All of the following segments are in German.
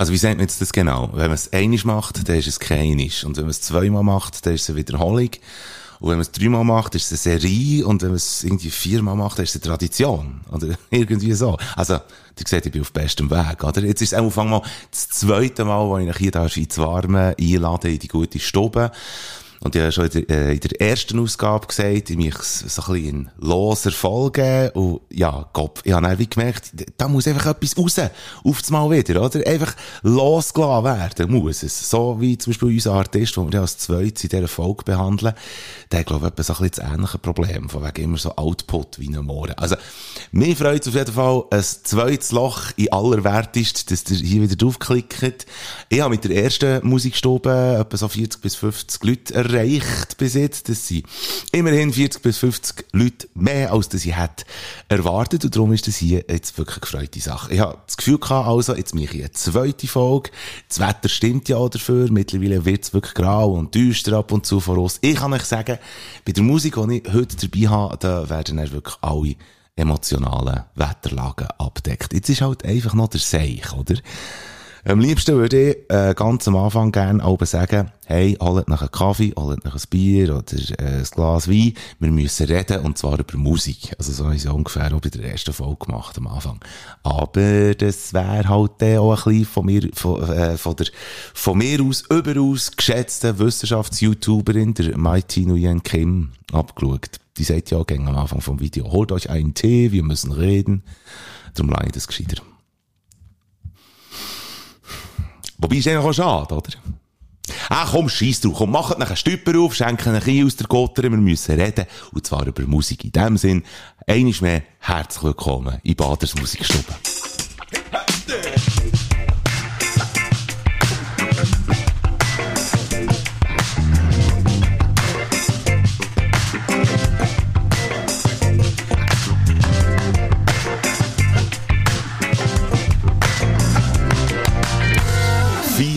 Also wie sagt man jetzt das genau? Wenn man es einisch macht, dann ist es keinisch. Und wenn man es zweimal macht, dann ist es eine Wiederholung. Und wenn man es dreimal macht, ist es eine Serie. Und wenn man es irgendwie viermal macht, dann ist es eine Tradition. Oder irgendwie so. Also, du seht, ich bin auf bestem Weg, oder? Jetzt ist es einfach mal das zweite Mal, wo ich hier da ins Warme einlade, in die gute Stube. Und ich habe schon in der, äh, in der ersten Ausgabe gesagt, ich mich so ein bisschen loser Folge. Und ja, Gott, ich habe dann gemerkt, da muss einfach etwas raus. Auf Mal wieder, oder? Einfach losgelassen werden muss es. So wie zum Beispiel unser Artist, den wir als zweites in dieser Folge behandeln, der hat, glaube ich, so ein bisschen das ähnliche Problem. Von wegen immer so Output wie ein Mohren. Also, mir freut es auf jeden Fall ein zweites Loch in aller Wertest, dass ihr hier wieder draufklickt. Ich habe mit der ersten Musikstube etwa so 40 bis 50 Leute erreicht bis jetzt. Das sind immerhin 40 bis 50 Leute mehr, als das ich hätte erwartet. Und darum ist das hier jetzt wirklich eine gefreute Sache. Ich habe das Gefühl gehabt, also, jetzt mache ich eine zweite Folge. Das Wetter stimmt ja auch dafür. Mittlerweile wird es wirklich grau und düster ab und zu voraus. Ich kann euch sagen, bei der Musik, die ich heute dabei habe, da werden dann wirklich alle emotionalen Wetterlagen abdeckt. Jetzt ist halt einfach noch der Seich, oder? Am liebsten würde ich äh, ganz am Anfang gerne oben sagen, hey, holt nach einen Kaffee, holt nach ein Bier oder äh, ein Glas Wein. Wir müssen reden, und zwar über Musik. Also so habe ich es ungefähr auch bei der ersten Folge gemacht am Anfang. Aber das wäre halt auch ein bisschen von mir, von, äh, von, der, von mir aus überaus geschätzten Wissenschafts-YouTuberin, der Mighty Nguyen Kim, abgeschaut. Die sagt ja gerne am Anfang vom Video, holt euch einen Tee, wir müssen reden. Darum leih ich das gescheiter. Wobei ist eigentlich auch schade, oder? Ah, komm, scheiß drauf, komm, macht nachher Stüpper auf, schenkt einen Kind aus der Gotter, wir müssen reden, und zwar über Musik. In dem Sinn, einiges mehr, herzlich willkommen in Baders Musikstube.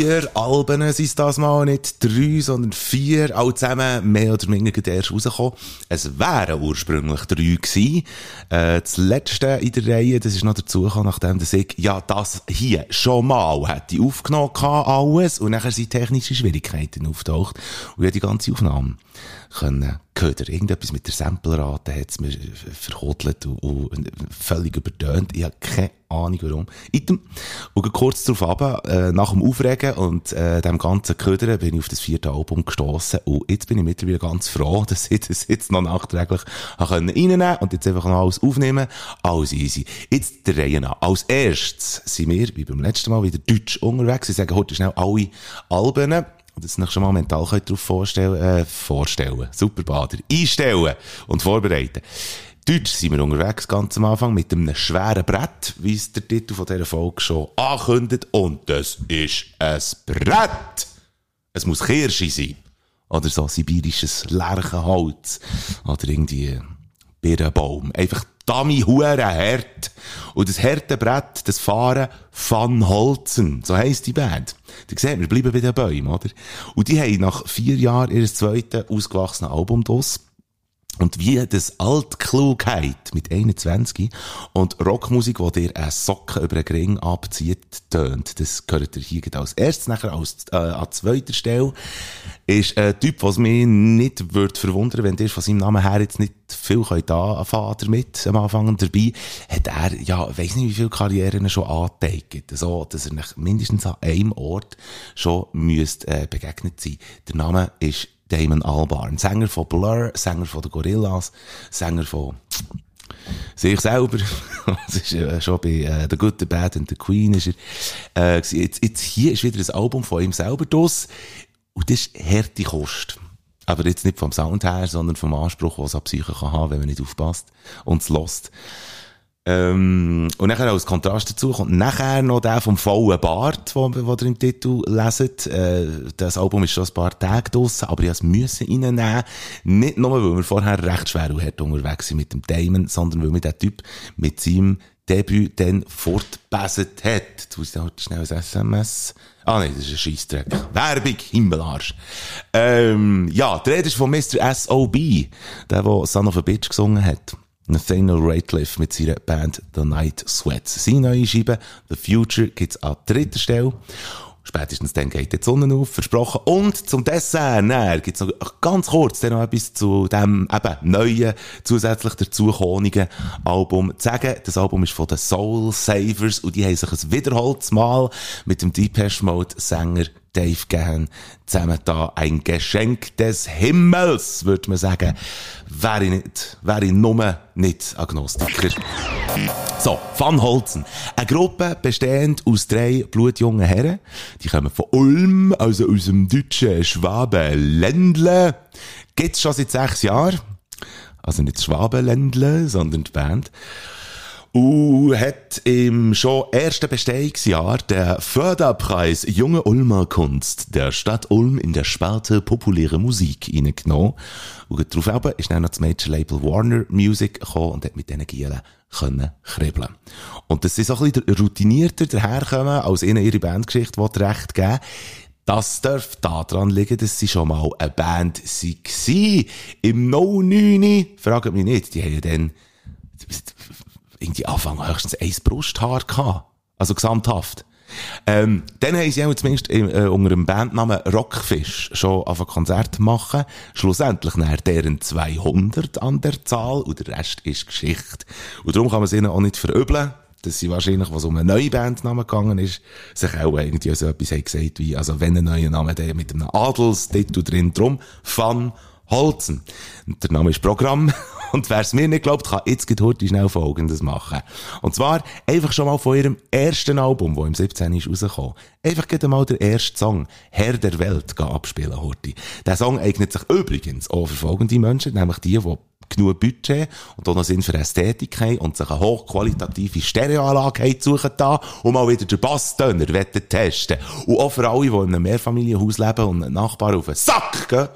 Vier Alben sind das mal, nicht drei, sondern vier, alle zusammen mehr oder weniger erst rausgekommen. Es wären ursprünglich drei gewesen. Äh, das letzte in der Reihe, das ist noch dazugekommen, nachdem dass ich, ja, das hier schon mal hätte aufgenommen alles, und nachher sind technische Schwierigkeiten auftaucht, und ich die ganze Aufnahme können hören. Irgendetwas mit der Samplerrate hat es mir verhodelt und, und, völlig übertönt. Ich habe keine Ahnung warum. Item. Und kurz darauf ab, äh, nach dem Aufregen und äh, dem ganzen Ködern bin ich auf das vierte Album gestoßen und jetzt bin ich mittlerweile ganz froh, dass ich das jetzt noch nachträglich reinnehmen konnte und jetzt einfach noch alles aufnehmen. Alles easy. Jetzt der Reihe nach. Als erstes sind wir, wie beim letzten Mal, wieder deutsch unterwegs. Ich sage heute schnell alle Alben und das nächste Mal mental könnt darauf vorstellen, äh, vorstellen, super Bader, einstellen und vorbereiten. Deutsch sind wir unterwegs, ganz am Anfang, mit einem schweren Brett, wie es der Titel von dieser Folge schon ankündigt. Und das ist ein Brett! Es muss Kirsche sein. Oder so sibirisches Lärchenholz. Oder irgendwie Birnenbaum. Einfach Dummy hure hart. Und das harte Brett, das Fahren Van Holzen, so heisst die Band. Da seht wir bleiben bei den Bäumen, oder? Und die haben nach vier Jahren ihr zweites ausgewachsenes Album draus. Und wie das Altklugheit mit 21 und Rockmusik, wo dir eine Socke über den Ring abzieht, tönt. Das gehört ihr hier als erstes. Nachher als, äh, an zweiter Stelle ist ein Typ, was mich nicht würde verwundern, wenn dir von seinem Namen her jetzt nicht viel könnt anfangen damit am Anfang dabei, hat er, ja, weiss nicht, wie viele Karrieren schon angeteigt. So, dass er mindestens an einem Ort schon müsste, äh, begegnet sein. Der Name ist Damon Albarn. Sänger von Blur, Sänger von den Gorillas, Sänger von sich selber. das ist äh, schon bei äh, The Good, The Bad and The Queen ist er. Äh, jetzt, jetzt hier ist wieder ein Album von ihm selber draus. Und das ist harte Kost. Aber jetzt nicht vom Sound her, sondern vom Anspruch, was es Psyche kann haben, wenn man nicht aufpasst und es lässt. Ähm, und nachher als Kontrast dazu kommt nachher noch der vom vollen Bart, wo, wo ihr im Titel leset. Äh, das Album ist schon ein paar Tage draussen, aber ich musste es reinnehmen. Nicht nur, weil wir vorher recht schwer und hart unterwegs sind mit dem Damon, sondern weil mir der Typ mit seinem Debüt dann fortgebeset hat. Jetzt muss ich halt schnell ein SMS. Ah, nein, das ist ein Scheissdreck. Werbung, Himmelarsch. Ähm, ja, der Rede ist von Mr. S.O.B., der, der Son of a Bitch gesungen hat. Nathaniel Ratcliffe mit seiner Band The Night Sweats. Seine neue Scheibe The Future gibt's an dritter Stelle. Spätestens dann geht die Sonne auf, versprochen. Und zum Dessert, näher gibt's noch ganz kurz dann noch etwas zu dem eben neuen, zusätzlich dazukommenden Album zu sagen. Das Album ist von den Soul Savers und die haben sich ein wiederholtes Mal mit dem Depeche Mode Sänger Dave Gahan zusammen da ein Geschenk des Himmels, würde man sagen. Wäre ich nicht, wäre ich nur nicht Agnostiker. So, Van Holzen. Eine Gruppe bestehend aus drei blutjungen Herren. Die kommen von Ulm, also aus dem deutschen Schwabenländle. Gibt's schon seit sechs Jahren. Also nicht Schwabenländle, sondern die Band. Und hat im schon ersten Bestehungsjahr der Förderpreis Junge Ulmer Kunst der Stadt Ulm in der Sparte populäre Musik reingenommen. Und darauf eben ist dann noch das Major-Label Warner Music gekommen und hat mit diesen Gielen können kribbeln. Und das ist so ein bisschen routinierter daherkommen, als ihnen ihre Bandgeschichte recht geben das darf daran liegen, dass sie schon mal eine Band war. Im No 9, fragt mich nicht, die haben ja dann irgendwie Anfang höchstens ein Brusthaar gehabt. Also gesamthaft. Ähm, dann haben sie auch zumindest äh, unter dem Bandnamen Rockfish schon auf ein Konzert machen. Schlussendlich nach deren 200 an der Zahl und der Rest ist Geschichte. Und darum kann man es ihnen auch nicht verübeln, dass sie wahrscheinlich, was um einen neuen Bandnamen gegangen ist, sich auch irgendwie so etwas haben gesagt wie, also wenn ein neuer Name, der mit einem Adelstitel drin drum, Van Holzen. Der Name ist Programm. Und wer es mir nicht glaubt, kann jetzt heute schnell Folgendes machen. Und zwar einfach schon mal von ihrem ersten Album, das im 17. ist rausgekommen. Einfach gerade mal der erste Song, Herr der Welt, abspielen heute. Der Song eignet sich übrigens auch für folgende Menschen, nämlich die, die genug Budget und auch noch Sinn für Ästhetik haben und sich eine hochqualitative Stereoanlage suchen da und mal wieder den Basstöner testen Und auch für alle, die in einem Mehrfamilienhaus leben und einen Nachbar auf den Sack gehen,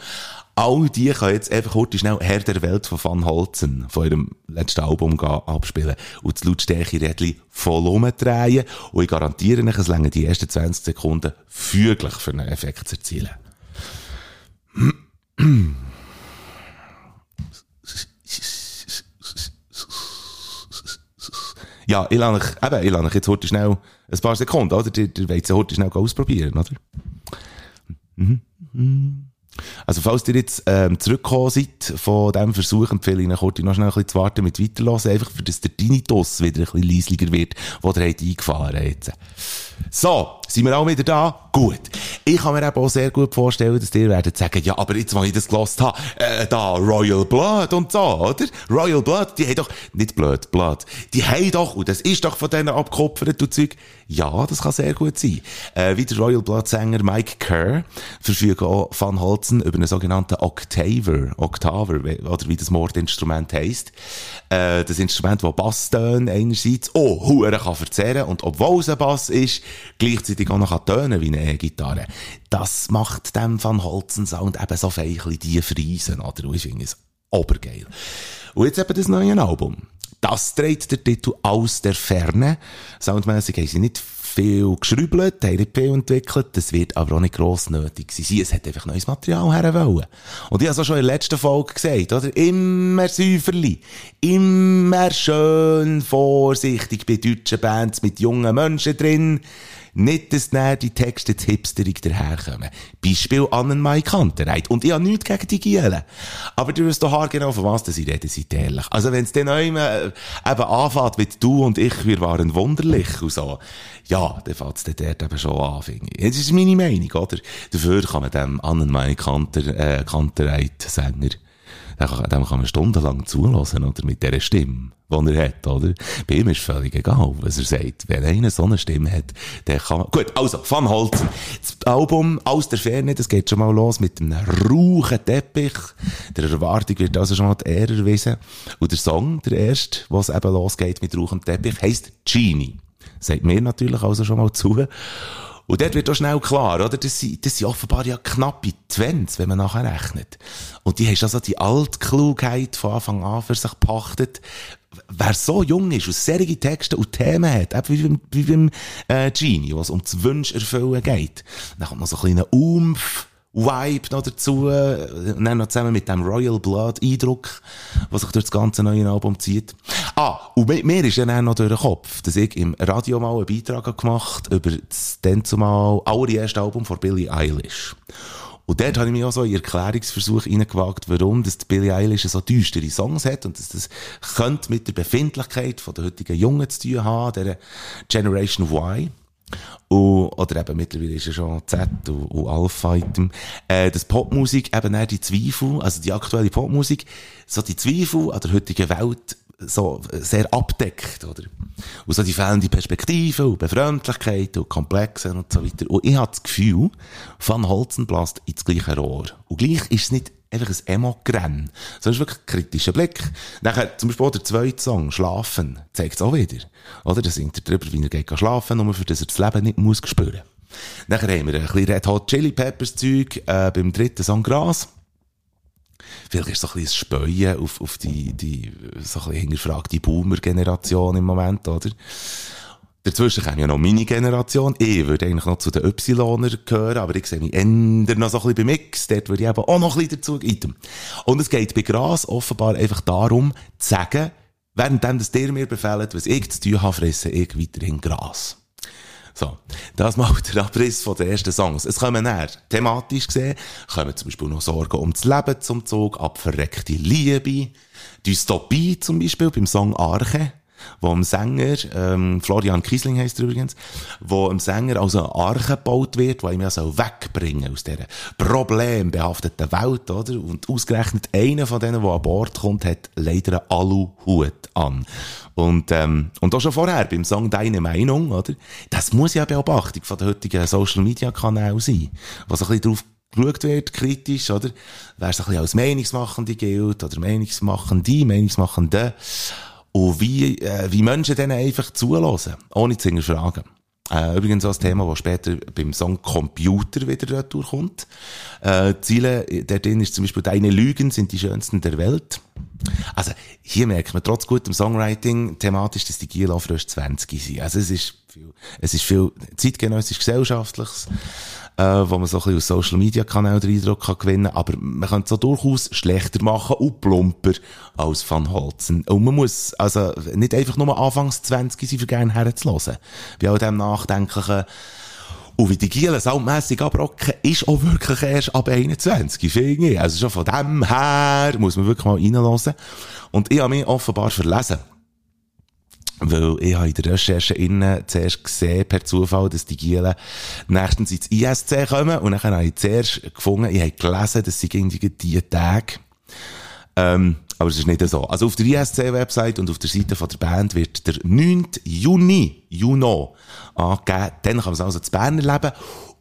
All die können jetzt einfach kurz schnell Herr der Welt von Van Holzen von ihrem letzten Album abspielen und das Lautstärke-Rädchen voll umdrehen und ich garantiere euch, es länger die ersten 20 Sekunden füglich für einen Effekt zu erzielen. Ja, ich lasse euch, eben, ich lasse euch jetzt heute schnell ein paar Sekunden, oder? Ihr, ihr wollt es heute schnell ausprobieren, oder? Mhm. Also, falls ihr jetzt ähm, zurückgekommen seid von diesem Versuch, empfehle ich euch kurz noch schnell ein bisschen zu warten mit weiterlassen, einfach für dass der Tinnitus wieder ein bisschen leislicher wird, wo ihr habt eingefahren jetzt. So, sind wir auch wieder da? Gut. Ich kann mir eben auch sehr gut vorstellen, dass ihr werdet sagen, ja, aber jetzt, wo ich das gelost habe, äh, da, Royal Blood und so, oder? Royal Blood, die haben doch, nicht Blood, Blood, die haben doch, und das ist doch von denen abgekupfert und Zeug. Ja, das kann sehr gut sein. Äh, wie der Royal Blood Sänger Mike Kerr verfügt auch Van Holzen über einen sogenannten Octaver, Octaver, oder wie das Mordinstrument heisst. Äh, das Instrument, das Basstöne einerseits, oh, Huren kann verzehren und obwohl es ein Bass ist, gleichzeitig auch noch tönen wie eine E-Gitarre. Das macht dem Van Holzen Sound eben so fein die Friesen, oder? Und ich finde es obergeil. Und jetzt eben das neue Album. Das trägt der Titel aus der Ferne. Soundmäßig haben sie nicht viel geschrübelt, haben nicht viel entwickelt, das wird aber auch nicht gross nötig sein. Es hat einfach neues Material her wollen. Und ich habe es auch schon in der letzten Folge gesagt, oder? Immer säuferli. Immer schön vorsichtig bei deutschen Bands mit jungen Menschen drin. Nicht, dass dann die Texte zu hipsterig daherkommen. Beispiel Annenmai Kantereit. Und ich habe nichts gegen die Gielen. Aber du wirst doch genau von was sie reden, seid ehrlich. Also wenn es dann auch immer, äh, eben anfängt wie du und ich, wir waren wunderlich und so. Ja, dann fängt es dann dort eben schon an, finde ich. Das ist meine Meinung, oder? Dafür kann man dem Annenmai Kanter, äh, Kantereit-Sänger dem kann man stundenlang zulassen, oder? Mit dieser Stimme, die er hat, oder? Bei ihm ist völlig egal, was er sagt. Wenn einer so eine Stimme hat, der kann. Gut, also, Van Holzen. Das Album aus der Ferne, das geht schon mal los mit einem rauchen Teppich. Der Erwartung wird also schon mal die Ehre erwiesen. Und der Song, der erste, was eben losgeht mit rauchem Teppich, heisst Genie. Sagt mir natürlich also schon mal zu. Und dort wird auch schnell klar, oder? Das sind, das sind offenbar ja knappe 20, wenn man nachher rechnet. Und die hast also die Altklugheit von Anfang an für sich gepachtet. Wer so jung ist und solche Texte und Themen hat, eben wie beim, wie beim äh, Genie, was um das Wunsch erfüllen geht, dann kommt noch so ein kleiner Umf Vibe noch dazu, und dann noch zusammen mit dem Royal Blood Eindruck, was sich durch das ganze neue Album zieht. Ah, und mit mir ist dann noch durch den Kopf, dass ich im Radio mal einen Beitrag gemacht über das dann zumal allererste Album von Billie Eilish. Und dort habe ich mich auch so in Erklärungsversuch reingewagt, warum das Billie Eilish so düstere Songs hat und dass das könnte mit der Befindlichkeit von der heutigen Jungen zu tun haben, der Generation Y. Und, oder eben mittlerweile ist er schon Z und, und Alpha-Item. Äh, dass Popmusik eben eher die Zweifel, also die aktuelle Popmusik, so die Zweifel an der heutigen Welt so sehr abdeckt, oder? Und so die fehlende Perspektive und Befremdlichkeit und Komplexe und so weiter. Und ich habe das Gefühl, Van Holzen bläst ins gleiche Rohr. Und gleich ist es nicht einfach ein Emo-Grenn. So ist wirklich ein kritischer Blick. Nachher, zum Beispiel der zweite Song, Schlafen, zeigt es auch wieder. Oder? Da singt er darüber, wie er geht schlafen, nur für das er das Leben nicht muss spüren. Nachher haben wir ein bisschen Red Hot Chili Peppers Zeug, äh, beim dritten Song Gras. Vielleicht ist so ein bisschen das Speuen auf, auf die, die, so ein bisschen hinterfragte Boomer-Generation im Moment, oder? Dazwischen kommt ja noch meine Generation. Ich würde eigentlich noch zu den Ypsiloner gehören, aber ich sehe mich ändern noch so ein bisschen beim Mix. Dort würde ich eben auch noch ein bisschen dazu gehen. Und es geht bei Gras offenbar einfach darum, zu sagen, währenddem das dir mir befehlt, was ich zu tun habe, fresse ich weiterhin Gras. So. Das mal der Abriss von den ersten Songs. Es kommen näher, thematisch gesehen, kommen zum Beispiel noch Sorgen ums Leben zum Zug, abverreckte Liebe, Dystopie zum Beispiel beim Song Arche wo ein Sänger, ähm, Florian Kiesling heisst er übrigens, wo ein Sänger also eine Arche gebaut wird, die ihm ja so wegbringen aus dieser problembehafteten Welt, oder? Und ausgerechnet einer von denen, der an Bord kommt, hat leider einen Aluhut an. Und, ähm, und auch schon vorher, beim Song Deine Meinung, oder? Das muss ja eine Beobachtung von der heutigen Social Media Kanäle sein, was ein bisschen drauf geschaut wird, kritisch, oder? Wer es ein bisschen als Meinungsmachende gilt, oder Meinungsmachende, Meinungsmachende und wie, äh, wie Menschen denen einfach zulassen, ohne zu hinterfragen. Äh, übrigens auch ein Thema, das später beim Song Computer wieder durchkommt. Äh, Ziele, der drin ist zum Beispiel, deine Lügen sind die schönsten der Welt. Also, hier merkt man trotz gutem Songwriting thematisch, dass die Giel auch 20 sind. Also, es ist viel, es ist viel zeitgenössisch gesellschaftliches äh, wo man so ein bisschen aus Social Media Kanälen den Eindruck kann gewinnen aber man könnte es so durchaus schlechter machen und plumper als Van Holzen. Und man muss also nicht einfach nur anfangs 20 sein, für gerne herzulassen. Bei all dem nachdenklichen und wie die Gielen soundmässig abrocken, ist auch wirklich erst ab 21, finde ich. Also schon von dem her muss man wirklich mal reinlassen. Und ich habe mich offenbar verlesen. Weil ich habe in der Recherche innen zuerst gesehen, per Zufall, dass die Gielen nächstens ins ISC kommen. Und dann habe ich zuerst gefunden, ich habe gelesen, dass sie irgendwie die Tage, ähm, aber es ist nicht so. Also auf der ISC-Website und auf der Seite von der Band wird der 9. Juni, Juno, angegeben. Dann kann man es also zu Bern erleben.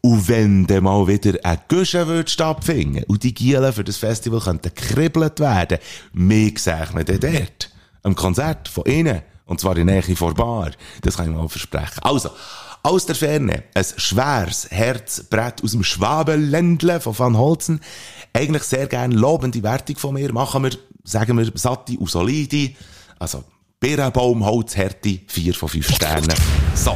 Und wenn dann mal wieder ein Guschen wird stattfinden und die Gielen für das Festival könnten gekribbelt werden, mir sehe ich dort. Am Konzert von ihnen. Und zwar in Nähe vor Bar. Das kann ich mal versprechen. Also, aus der Ferne, ein schweres Herzbrett aus dem Schwabenländle von Van Holzen. Eigentlich sehr gerne lobende Wertung von mir. Machen wir, sagen wir, satte und solide. Also, Birnbaumholzhärte, 4 von 5 Sternen. So.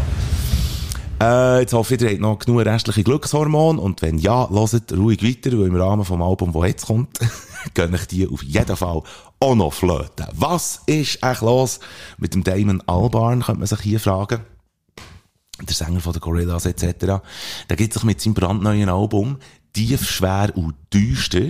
Äh, jetzt hoffe ich, ihr habt noch genug restliche Glückshormone. Und wenn ja, hört ruhig weiter, weil im Rahmen vom Album, das jetzt kommt, gönne ich die auf jeden Fall auch noch flöten. Was ist eigentlich los mit dem Damon Albarn, könnte man sich hier fragen. Der Sänger von den Gorillas etc. Der gibt sich mit seinem brandneuen Album tief, schwer und düster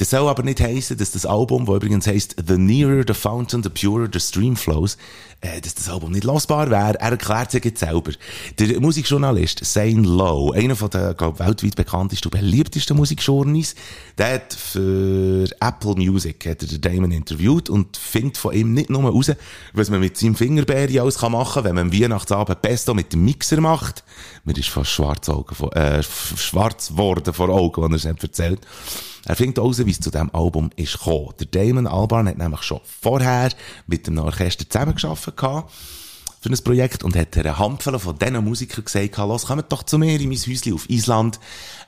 das soll aber nicht heißen, dass das Album, wo übrigens heißt The Nearer the Fountain, the Purer the Stream Flows, äh, dass das Album nicht losbar wäre. Er erklärt sich jetzt selber. Der Musikjournalist Zane Lowe, einer von den, glaub, weltweit bekanntesten und beliebtesten Musikjourneys, der hat für Apple Music hat er Damon interviewt und findet von ihm nicht nur raus, was man mit seinem Fingerbär alles machen kann, wenn man Weihnachtsabend Pesto mit dem Mixer macht. Mir ist fast schwarz, Augen, äh, schwarz geworden vor Augen, wenn er es erzählt. Er findet raus, wie es zu diesem Album ist gekommen. Der Damon Albarn hat nämlich schon vorher mit dem Orchester zusammengearbeitet für ein Projekt und hat einer Handvoll von diesen Musikern gesagt, los, kommt doch zu mir in mein Häuschen auf Island.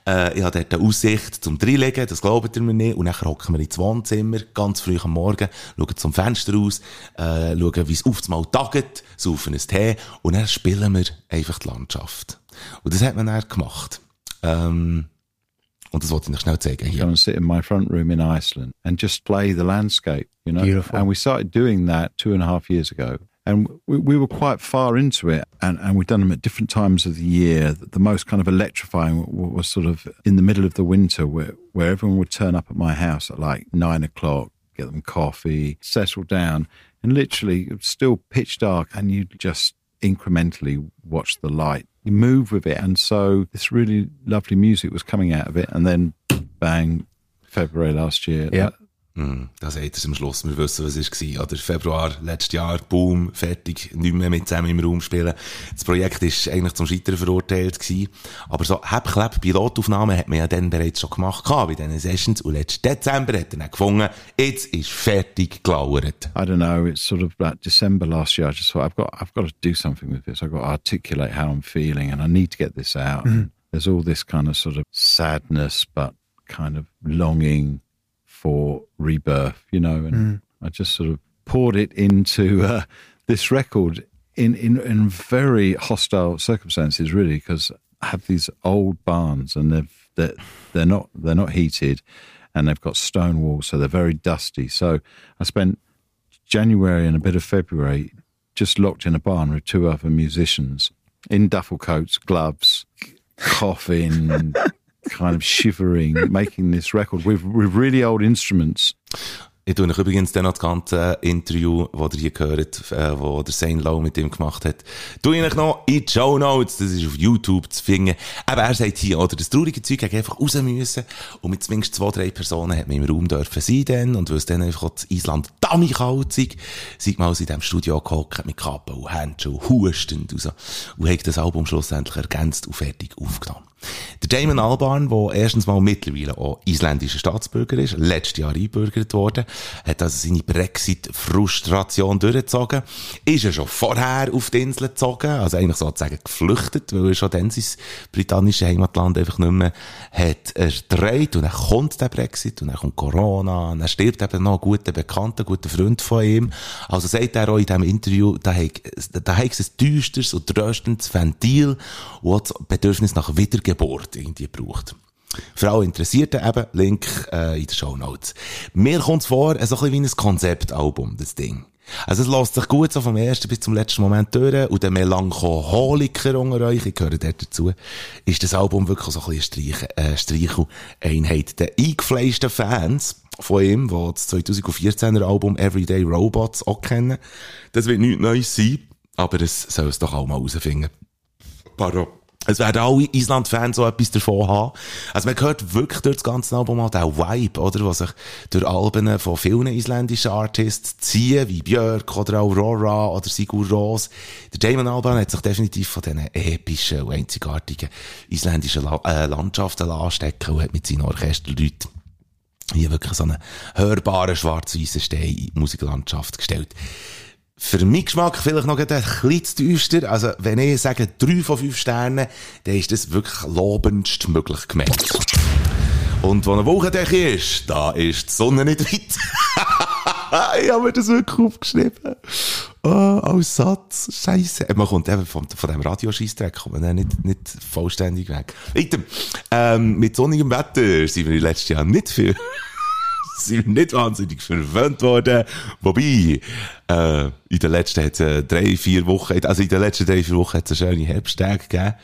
Äh, ich habe dort eine Aussicht zum Dreilegen, das glaubt ihr mir nicht. Und dann hocken wir ins Wohnzimmer, ganz früh am Morgen, schauen zum Fenster raus, äh, schauen, wie es auf Mal taget, saufen ein Tee und dann spielen wir einfach die Landschaft. Und das hat man dann gemacht. Ähm, Und das wollte ich noch schnell zeigen hier. And sit in my front room in Iceland and just play the landscape, you know. Beautiful. And we started doing that two and a half years ago. And we, we were quite far into it, and, and we'd done them at different times of the year. The most kind of electrifying was sort of in the middle of the winter, where, where everyone would turn up at my house at like nine o'clock, get them coffee, settle down, and literally it was still pitch dark, and you'd just incrementally watch the light. You move with it, and so this really lovely music was coming out of it, and then bang, February last year. Ja. Mm, da sagt es am Schluss, wir wissen, was es war. Oder Februar letztes Jahr, boom, fertig, nicht mehr mit zusammen im Raum spielen. Das Projekt ist eigentlich zum Scheitern verurteilt gewesen. Aber so Hebkleb, Pilotaufnahmen hat man ja dann bereits schon gemacht, bei diesen Sessions. Und letzten Dezember hat er dann gefunden, jetzt ist fertig gelauert. I don't know. It's sort of like December last year. I just thought I've got I've got to do something with this. I've got to articulate how I'm feeling, and I need to get this out. There's all this kind of sort of sadness, but kind of longing for rebirth, you know. And I just sort of poured it into uh, this record in, in in very hostile circumstances, really, because I have these old barns, and they've they're, they're not they're not heated, and they've got stone walls, so they're very dusty. So I spent January and a bit of February just locked in a barn with two other musicians in duffel coats, gloves, coughing, kind of shivering, making this record with, with really old instruments. Ich tue euch übrigens dann noch das ganze Interview, das ihr hier gehört, äh, wo der Zane Lowe mit ihm gemacht hat, tue ich euch noch in die Show Notes, das ist auf YouTube zu finden. Aber er sagt hier, oder das traurige Zeug hätte einfach raus müssen. Und mit zumindest zwei, drei Personen hat man im Raum dürfen sein dann. Und weil es dann einfach das Island dummy kalt sei, seid mal in diesem Studio gehockt mit Kappe und Handschuhen, hustend und so. Und hat das Album schlussendlich ergänzt und fertig aufgenommen. Der Damon Albarn, der erstens mal mittlerweile auch isländischer Staatsbürger ist, letztes Jahr einbürgert worden, hat also seine Brexit-Frustration durchgezogen, ist er schon vorher auf die Insel gezogen, also eigentlich sozusagen geflüchtet, weil er schon dann sein britannisches Heimatland einfach nicht mehr hat erträgt und dann kommt der Brexit und dann kommt Corona und dann stirbt eben noch ein guter Bekannter, ein guter Freund von ihm. Also sagt er auch in diesem Interview, da hat es ein düsteres und tröstendes Ventil, und das Bedürfnis nach Wiedergeburt irgendwie braucht. Für alle eben, Link äh, in den Show Notes. Mir kommt es vor, so ein wie ein Konzeptalbum, das Ding. Also es lässt sich gut so vom ersten bis zum letzten Moment durch und der Melancholiker unter euch, ich gehöre dort dazu, ist das Album wirklich so ein bisschen Streich, äh, Streicheleinheit. Der eingefleischten Fans von ihm, die das 2014er Album Everyday Robots auch kennen, das wird nichts Neues sein, aber es soll es doch auch mal herausfinden. Pardon. Es werden alle Island-Fans so etwas davon haben. Also man hört wirklich durch das ganze Album mal den Vibe, oder? Was sich durch Alben von vielen isländischen Artists ziehen, wie Björk oder Aurora oder Sigur Ros. Der Damon Alban hat sich definitiv von diesen epischen und einzigartigen isländischen La äh, Landschaften anstecken und hat mit seinen Orchesterleuten hier wirklich so einen hörbaren schwarz-weißen Stein in die Musiklandschaft gestellt. Für meinen Geschmack vielleicht noch ein bisschen zu düster. Also, wenn ich sage drei von fünf Sternen, dann ist das wirklich lobendst möglich gemeint. Und wo eine Wochendecke ist, da ist die Sonne nicht weit. ich habe mir das wirklich aufgeschrieben. Oh, als Satz. Scheiße. Man kommt eben von, von dem Radioscheissdreck, kommt man nicht, nicht vollständig weg. Weiter. Ähm, mit sonnigem Wetter sind wir letztes Jahr nicht viel sind wir nicht wahnsinnig verwöhnt worden. Wobei, äh, in den letzten hat äh, drei, vier Wochen, also in den letzten drei, vier Wochen hat es eine schöne Herbsttage gegeben.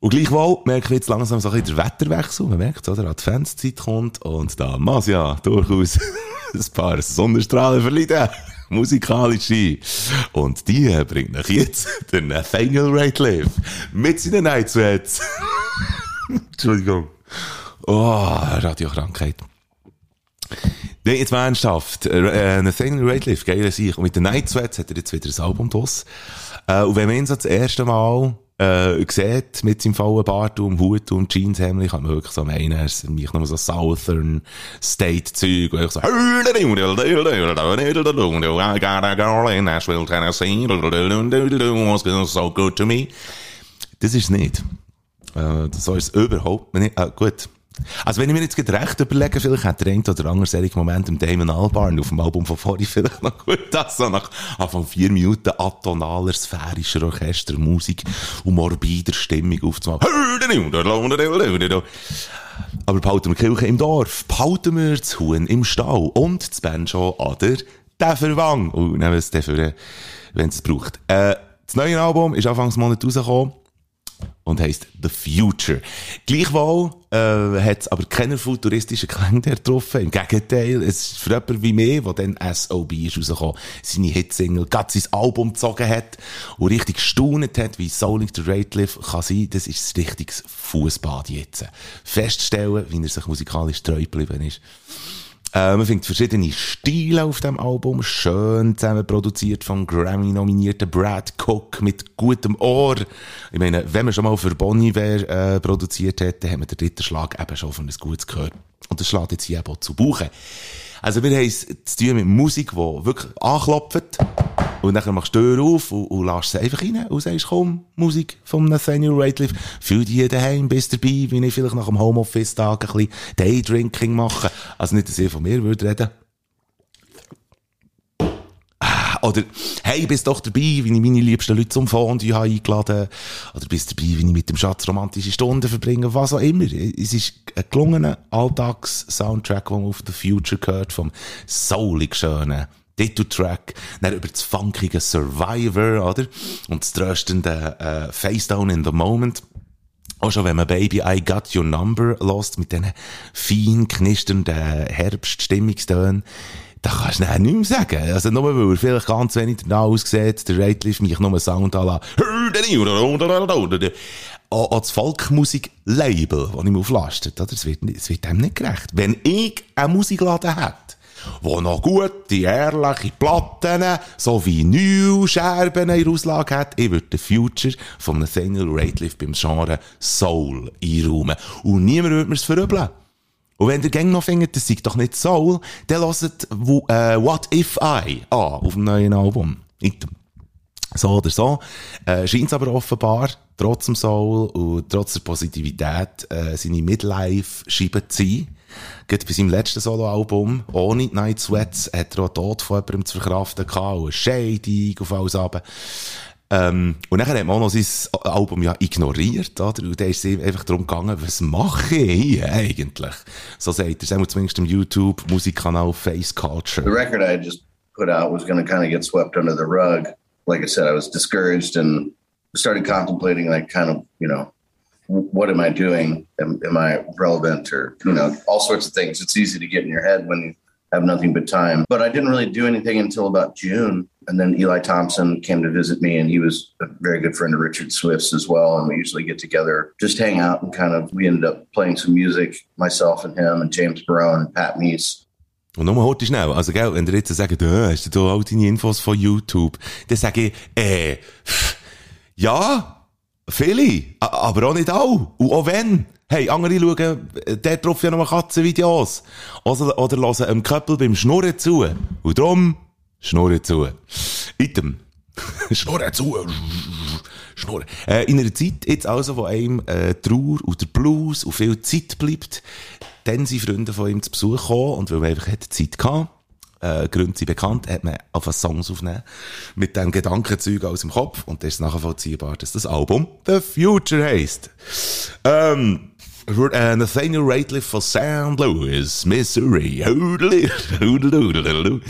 Und gleichwohl merke ich jetzt langsam so ein bisschen der Wetterwechsel. Man merkt, oder? Adventszeit kommt und da muss ja durchaus ein paar Sonnenstrahlen verleiden. Musikalische. Und die bringt nach jetzt der Nathaniel Rateliff mit seinen Night Sweats. Entschuldigung. Oh, Radiokrankheit. Nee, jetzt mal ernsthaft. Äh, Nathaniel Rateliff, geiler Sieg. Und mit den Night Sweats hat er jetzt wieder ein Album draus. Äh, und wenn man ihn so das erste Mal äh, sieht, mit seinem vollen Bart und Hut und Jeanshemd, kann man wirklich so meinen, er ist mich noch so Southern State Zeug, und ich so, Nashville, Tennessee, was so good to me. Das ist es nicht. Äh, so ist es überhaupt nicht. Äh, gut. Also wenn ich mir jetzt recht überlege, vielleicht hat der ein oder andere solche Moment im Damon Albarn auf dem Album von vorhin vielleicht noch gut, das so nach von vier Minuten atonaler, sphärischer Orchestermusik und morbider Stimmung aufzumachen. Aber behalten wir Kirche im Dorf, behalten wir das Huhn im Stall und das Banjo an der Deferwang. Und nehmen es dafür, wenn es braucht. Äh, das neue Album ist Anfangs Monat rausgekommen und heisst The Future. Gleichwohl äh, hat es aber keine futuristischen Klänge getroffen. Im Gegenteil, es ist für jemanden wie mir, der dann SOB ist rausgekommen, seine Hitsingle, gerade sein Album gezogen hat und richtig gestaunet hat, wie Souling the Ratliff kann sein, das ist richtiges Fußbad jetzt. Feststellen, wie er sich musikalisch treu geblieben ist. Äh, man findet verschiedene Stile auf dem Album, schön zusammen produziert vom Grammy-nominierten Brad Cook mit gutem Ohr. Ich meine, wenn man schon mal für Bonnie Iver äh, produziert hätte, haben wir den dritten Schlag eben schon von ein gutes gehört. Und das schlägt jetzt hier eben zu Buchen. Also wir haben es zu tun mit Musik, die wirklich anklopft. Und dann machst du die Tür auf und, und lässt sie einfach rein und sagst, komm, Musik von Nathaniel Rateliff. Fühl dich daheim, bist dabei, wie ich vielleicht nach dem Homeoffice-Tag ein bisschen Daydrinking mache. Also nicht, dass ich von mir würde reden. Ah, Oder, hey, bist doch dabei, wie ich meine liebsten Leute zum Fondue habe eingeladen. Oder bist dabei, wie ich mit dem Schatz romantische Stunden verbringe, was auch immer. Es ist ein gelungener Alltags-Soundtrack, den auf The Future gehört, vom soulig schönen Titeltrack, dann über das funkige Survivor, oder? Und das tröstende äh, Face Down in the Moment. Auch schon, wenn man Baby I Got Your Number lost mit diesen fein knisternden Herbststimmungstönen, da kannst du nicht mehr sagen. Also nur weil er vielleicht ganz wenig danach aussieht, der Ratliff mich nur Sound à la auch das Volkmusik-Label, das ich mir auflastet, oder? Es wird, es wird dem nicht gerecht. Wenn ich einen Musikladen hätte, wo noch gute, ehrliche Platten sowie Neuscherben in Auslage hat, ich würde den Future von Nathaniel Rateliff beim Genre Soul einräumen. Und niemand würde mir's verübeln. Und wenn der Gang noch findet, das sei doch nicht Soul, dann hört äh, What If I an auf dem neuen Album. So oder so. Äh, Scheint es aber offenbar, trotz dem Soul und trotz der Positivität, äh, seine Midlife-Scheibe zu sein. Gerade bei seinem letzten Soloalbum, ohne Night Sweats, hat er auch Tod von jemandem zu verkraften gehabt, und Shading auf alles runter. Ähm, und dann hat man auch noch sein Album ja ignoriert, oder? Und dann ist es einfach darum gegangen, was mache ich eigentlich? So sagt er, wir zumindest im YouTube-Musikkanal Face Culture. The record I just put out was going to kind of get swept under the rug. Like I said, I was discouraged and started contemplating, like, kind of, you know, what am I doing? Am, am, I relevant or, you know, all sorts of things. It's easy to get in your head when you have nothing but time. But I didn't really do anything until about June. And then Eli Thompson came to visit me, and he was a very good friend of Richard Swift's as well. And we usually get together, just hang out, and kind of we ended up playing some music, myself and him, and James Barone and Pat Meese. Und nochmal heute schnell, also gell, wenn ihr jetzt sagt, äh, hast du da all deine Infos von YouTube, dann sage ich, äh, ja, Viele, aber auch nicht alle. Und auch wenn. Hey, andere schauen äh, dort drauf ja noch Katzenvideos. Oder, oder hören einem Köppel beim Schnurren zu. Und darum, Schnurren zu. Item. Schnurren zu. Schnurren. Äh, in einer Zeit jetzt also, wo einem äh, Trauer oder Blues und viel Zeit bleibt, dann sind Freunde von ihm zu Besuch gekommen und weil man einfach Zeit hatte, äh, Gründe sind bekannt, hat man auf Songs aufnehmen mit dem Gedankenzeug aus dem Kopf und das ist nachvollziehbar, dass das Album The Future heisst. Ähm, äh, Nathaniel Rateliff von St. Louis, Missouri.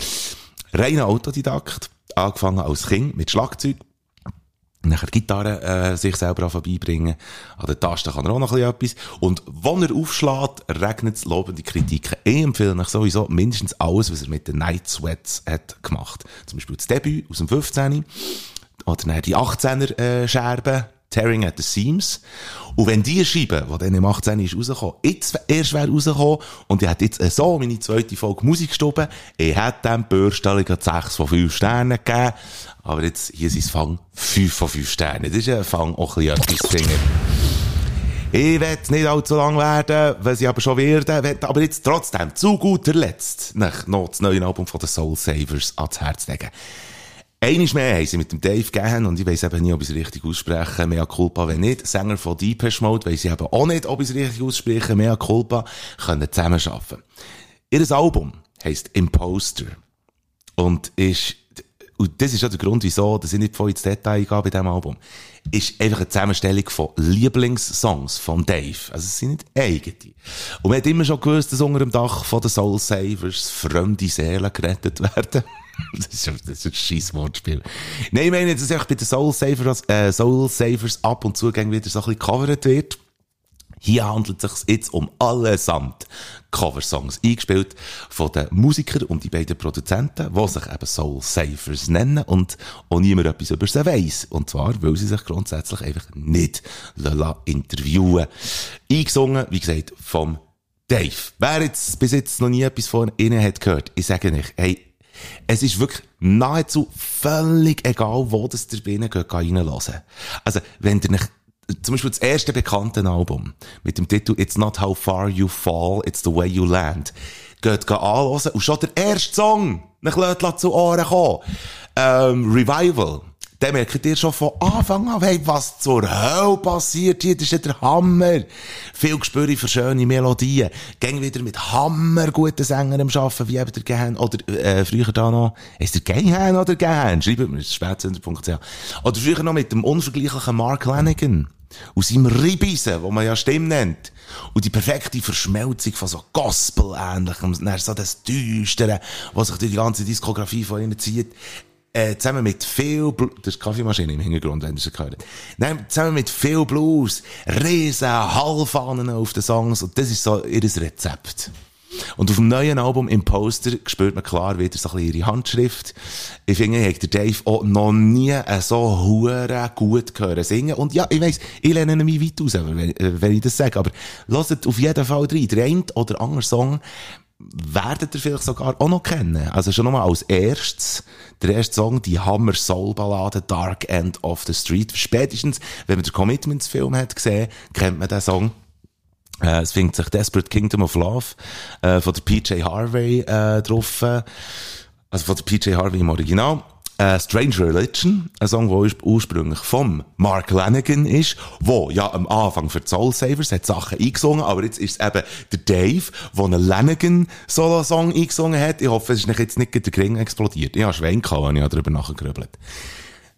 Reiner Autodidakt, angefangen als Kind mit Schlagzeug, nachher Gitarre äh, sich selber vorbeibringen. An der Taste kann er auch noch etwas. Und wenn er aufschlägt, regnet es lobende Kritiken. Ich empfehle euch sowieso mindestens alles, was er mit den Night Sweats hat gemacht. Zum Beispiel das Debüt aus dem 15. Oder dann die 18er äh. Tearing at the Seams. Und wenn die Scheibe, die dann im 18 ist rausgekommen, jetzt erst wäre rausgekommen und ich hätte jetzt so meine zweite Folge Musik gestoben, ich hätte dem Börstellung 6 von 5 Sternen gegeben. Aber jetzt, hier sind es Fang 5 von 5 Sternen. Das ist ein Fang auch ein bisschen etwas singen. Ich will nicht allzu lang werden, was ich aber schon werde, will aber jetzt trotzdem zu guter Letzt noch das neue Album von den Soul Savers ans Herz legen. Eines mehr haben sie mit dem Dave gegeben und ich weiss eben nicht, ob ich es richtig ausspreche. Mea culpa, wenn nicht. Sänger von Deepesh Mode weiss ich eben auch nicht, ob ich es richtig ausspreche. Mea culpa, können zusammenarbeiten. Ihr Album heisst Imposter und ist und das ist ja der Grund, wieso, dass ich nicht voll ins Detail gehe bei diesem Album, ist einfach eine Zusammenstellung von Lieblingssongs von Dave. Also es sind nicht eigene. Und man hat immer schon gewusst, dass unter dem Dach von den Soul Savers fremde Seelen gerettet werden. Das ist, das ist ein scheiß Wortspiel. Nein, ich meine, dass einfach bei den Soul Savers, äh, Soul Savers ab und zu wieder so ein bisschen gecovert wird. Hier handelt es sich jetzt um allesamt Coversongs, eingespielt von den Musikern und die beiden Produzenten, die sich eben Soul Savers nennen und auch niemand etwas über sie weiss. Und zwar, weil sie sich grundsätzlich einfach nicht interviewen Eingesungen, wie gesagt, vom Dave. Wer jetzt bis jetzt noch nie etwas von ihnen hat gehört, ich sage nicht, hey, es ist wirklich nahezu völlig egal, wo das der Binnen reinlassen. Also, wenn ihr nicht zum Beispiel das erste bekannte Album mit dem Titel It's Not How Far You Fall, It's the Way You Land. Geht anhören und schon der erste Song nach Lötla zu Ohren kommen. Ähm, Revival. Dann merkt ihr schon von Anfang an, hey, was zur Hölle passiert hier, das ist ja der Hammer. Viel Gespür für schöne Melodien. Gehen wieder mit Hammer guten Sängern am Arbeiten, wie eben der Gehen, oder, äh, früher da noch, ist der Gehen oder Gehen? Schreibt mir, spätsünder.ch. Oder früher noch mit dem unvergleichlichen Mark Lanigan. Aus seinem Ribisen, wo man ja Stimme nennt. Und die perfekte Verschmelzung von so Gospel-ähnlichem, so das Düstere, was sich durch die ganze Diskografie von ihnen zieht äh, zusammen mit viel Blues, das ist Kaffeemaschine im Hintergrund, wenn ihr sie gehört Nein, zusammen mit viel Blues, riesen Hallfahnen auf den Songs und das ist so ihr Rezept. Und auf dem neuen Album im Poster spürt man klar wieder so ein bisschen ihre Handschrift. Ich finde, ich habe Dave auch noch nie so hure gut gehört singen. Und ja, ich weiss, ich lehne mich weit aus, wenn, wenn ich das sage. Aber hört auf jeden Fall rein. Der eine oder andere Song werdet ihr vielleicht sogar auch noch kennen. Also schon nochmal als erstes, der erste Song, die Hammer Soul Ballade Dark End of the Street. Spätestens, wenn man den Commitments Film hat gesehen, kennt man den Song. Äh, es findet sich Desperate Kingdom of Love äh, von der PJ Harvey äh, drauf. Also von der PJ Harvey im Original äh, Strange Religion, ein Song, der ursprünglich vom Mark Lanigan ist, wo ja am Anfang für die Soul Savers hat Sachen eingesungen, aber jetzt ist es eben der Dave, der einen Lanigan Solo-Song eingesungen hat. Ich hoffe, es ist jetzt nicht der Kring explodiert. Ich habe Schwenk gehabt, ich habe darüber nachgegrübelt.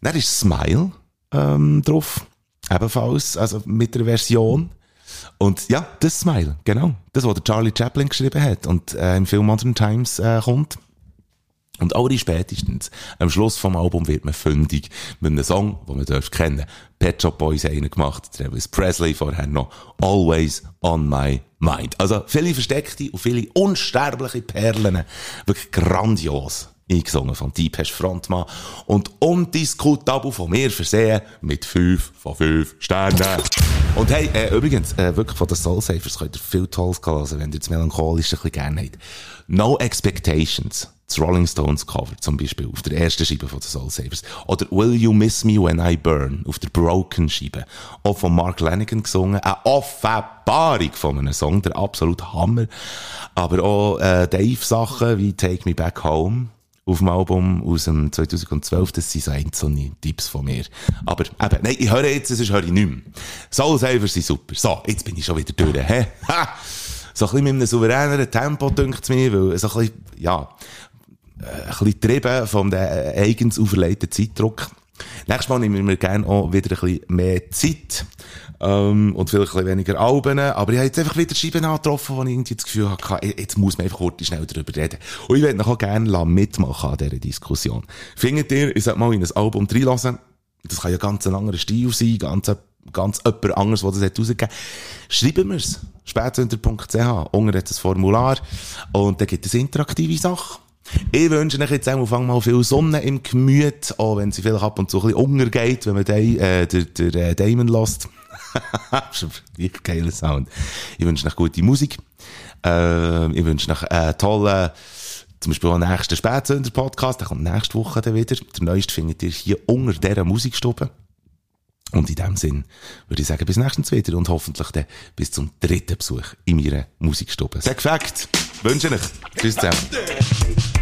Dann ist Smile ähm, drauf, ebenfalls, also mit der Version. Und ja, das Smile, genau. Das, was der Charlie Chaplin geschrieben hat und äh, im Film Modern Times äh, kommt. Und alle spätestens am Schluss vom Album wird man fündig mit einem Song, den man darf kennen. Pet Shop Boys haben gemacht, Travis Presley vorher noch Always on my mind. Also viele versteckte und viele unsterbliche Perlen. Wirklich grandios eingesungen von Deepesh Frontmann und undiskutabel von mir versehen mit 5 von 5 Sternen. Und hey, äh, übrigens, äh, wirklich von den Soul Savers könnt ihr viel Tolles hören, wenn ihr das Melancholische ein bisschen gerne habt. No Expectations das Rolling Stones Cover zum Beispiel auf der ersten Scheibe von den Soul Savers. Oder Will You Miss Me When I Burn auf der Broken Scheibe. Auch von Mark Lanigan gesungen. Eine Offenbarung von einem Song, der absolut Hammer. Aber auch äh, Dave-Sachen wie Take Me Back Home auf dem Album aus dem 2012, das sind so einzelne Tipps von mir. Aber eben, nein, ich höre jetzt, sonst höre ich nicht mehr. Soul Savers sind super. So, jetzt bin ich schon wieder durch. Hä? so ein bisschen mit einem souveräneren Tempo, dünkt es mir, weil so ein bisschen, ja, ein bisschen getrieben vom eigens auferlegten Zeitdruck. Nächstes Mal nehmen wir gerne auch wieder ein bisschen mehr Zeit ähm, und vielleicht ein bisschen weniger Alben. Aber ich habe jetzt einfach wieder Scheiben angetroffen, wo ich irgendwie das Gefühl hatte, jetzt muss man einfach kurz schnell darüber reden. Und ich würde noch auch gerne mitmachen an dieser Diskussion. Findet ihr, ich sollte mal in ein Album reinlassen? Das kann ja ganz ein anderer Stil sein, ganz, ganz jemand anderes, der das hat rausgegeben Schreiben wir es. Spätzünder.ch. Unten hat das Formular. Und dann gibt es interaktive Sachen. Ich wünsche euch jetzt auch mal viel Sonne im Gemüt, auch wenn sie vielleicht ab und zu ein bisschen untergeht, wenn man den, äh, der, der äh, Damon lässt. Schon wirklich geiler Sound. Ich wünsche euch gute Musik. Äh, ich wünsche euch einen tollen, zum Beispiel den nächsten Spätsünder-Podcast, der kommt nächste Woche dann wieder. Der neueste findet ihr hier unter dieser Musikstube. Und in dem Sinn würde ich sagen, bis nächstens wieder und hoffentlich dann bis zum dritten Besuch in meiner Musikstube. Sehr gefällt. Wünsche euch. Tschüss zusammen.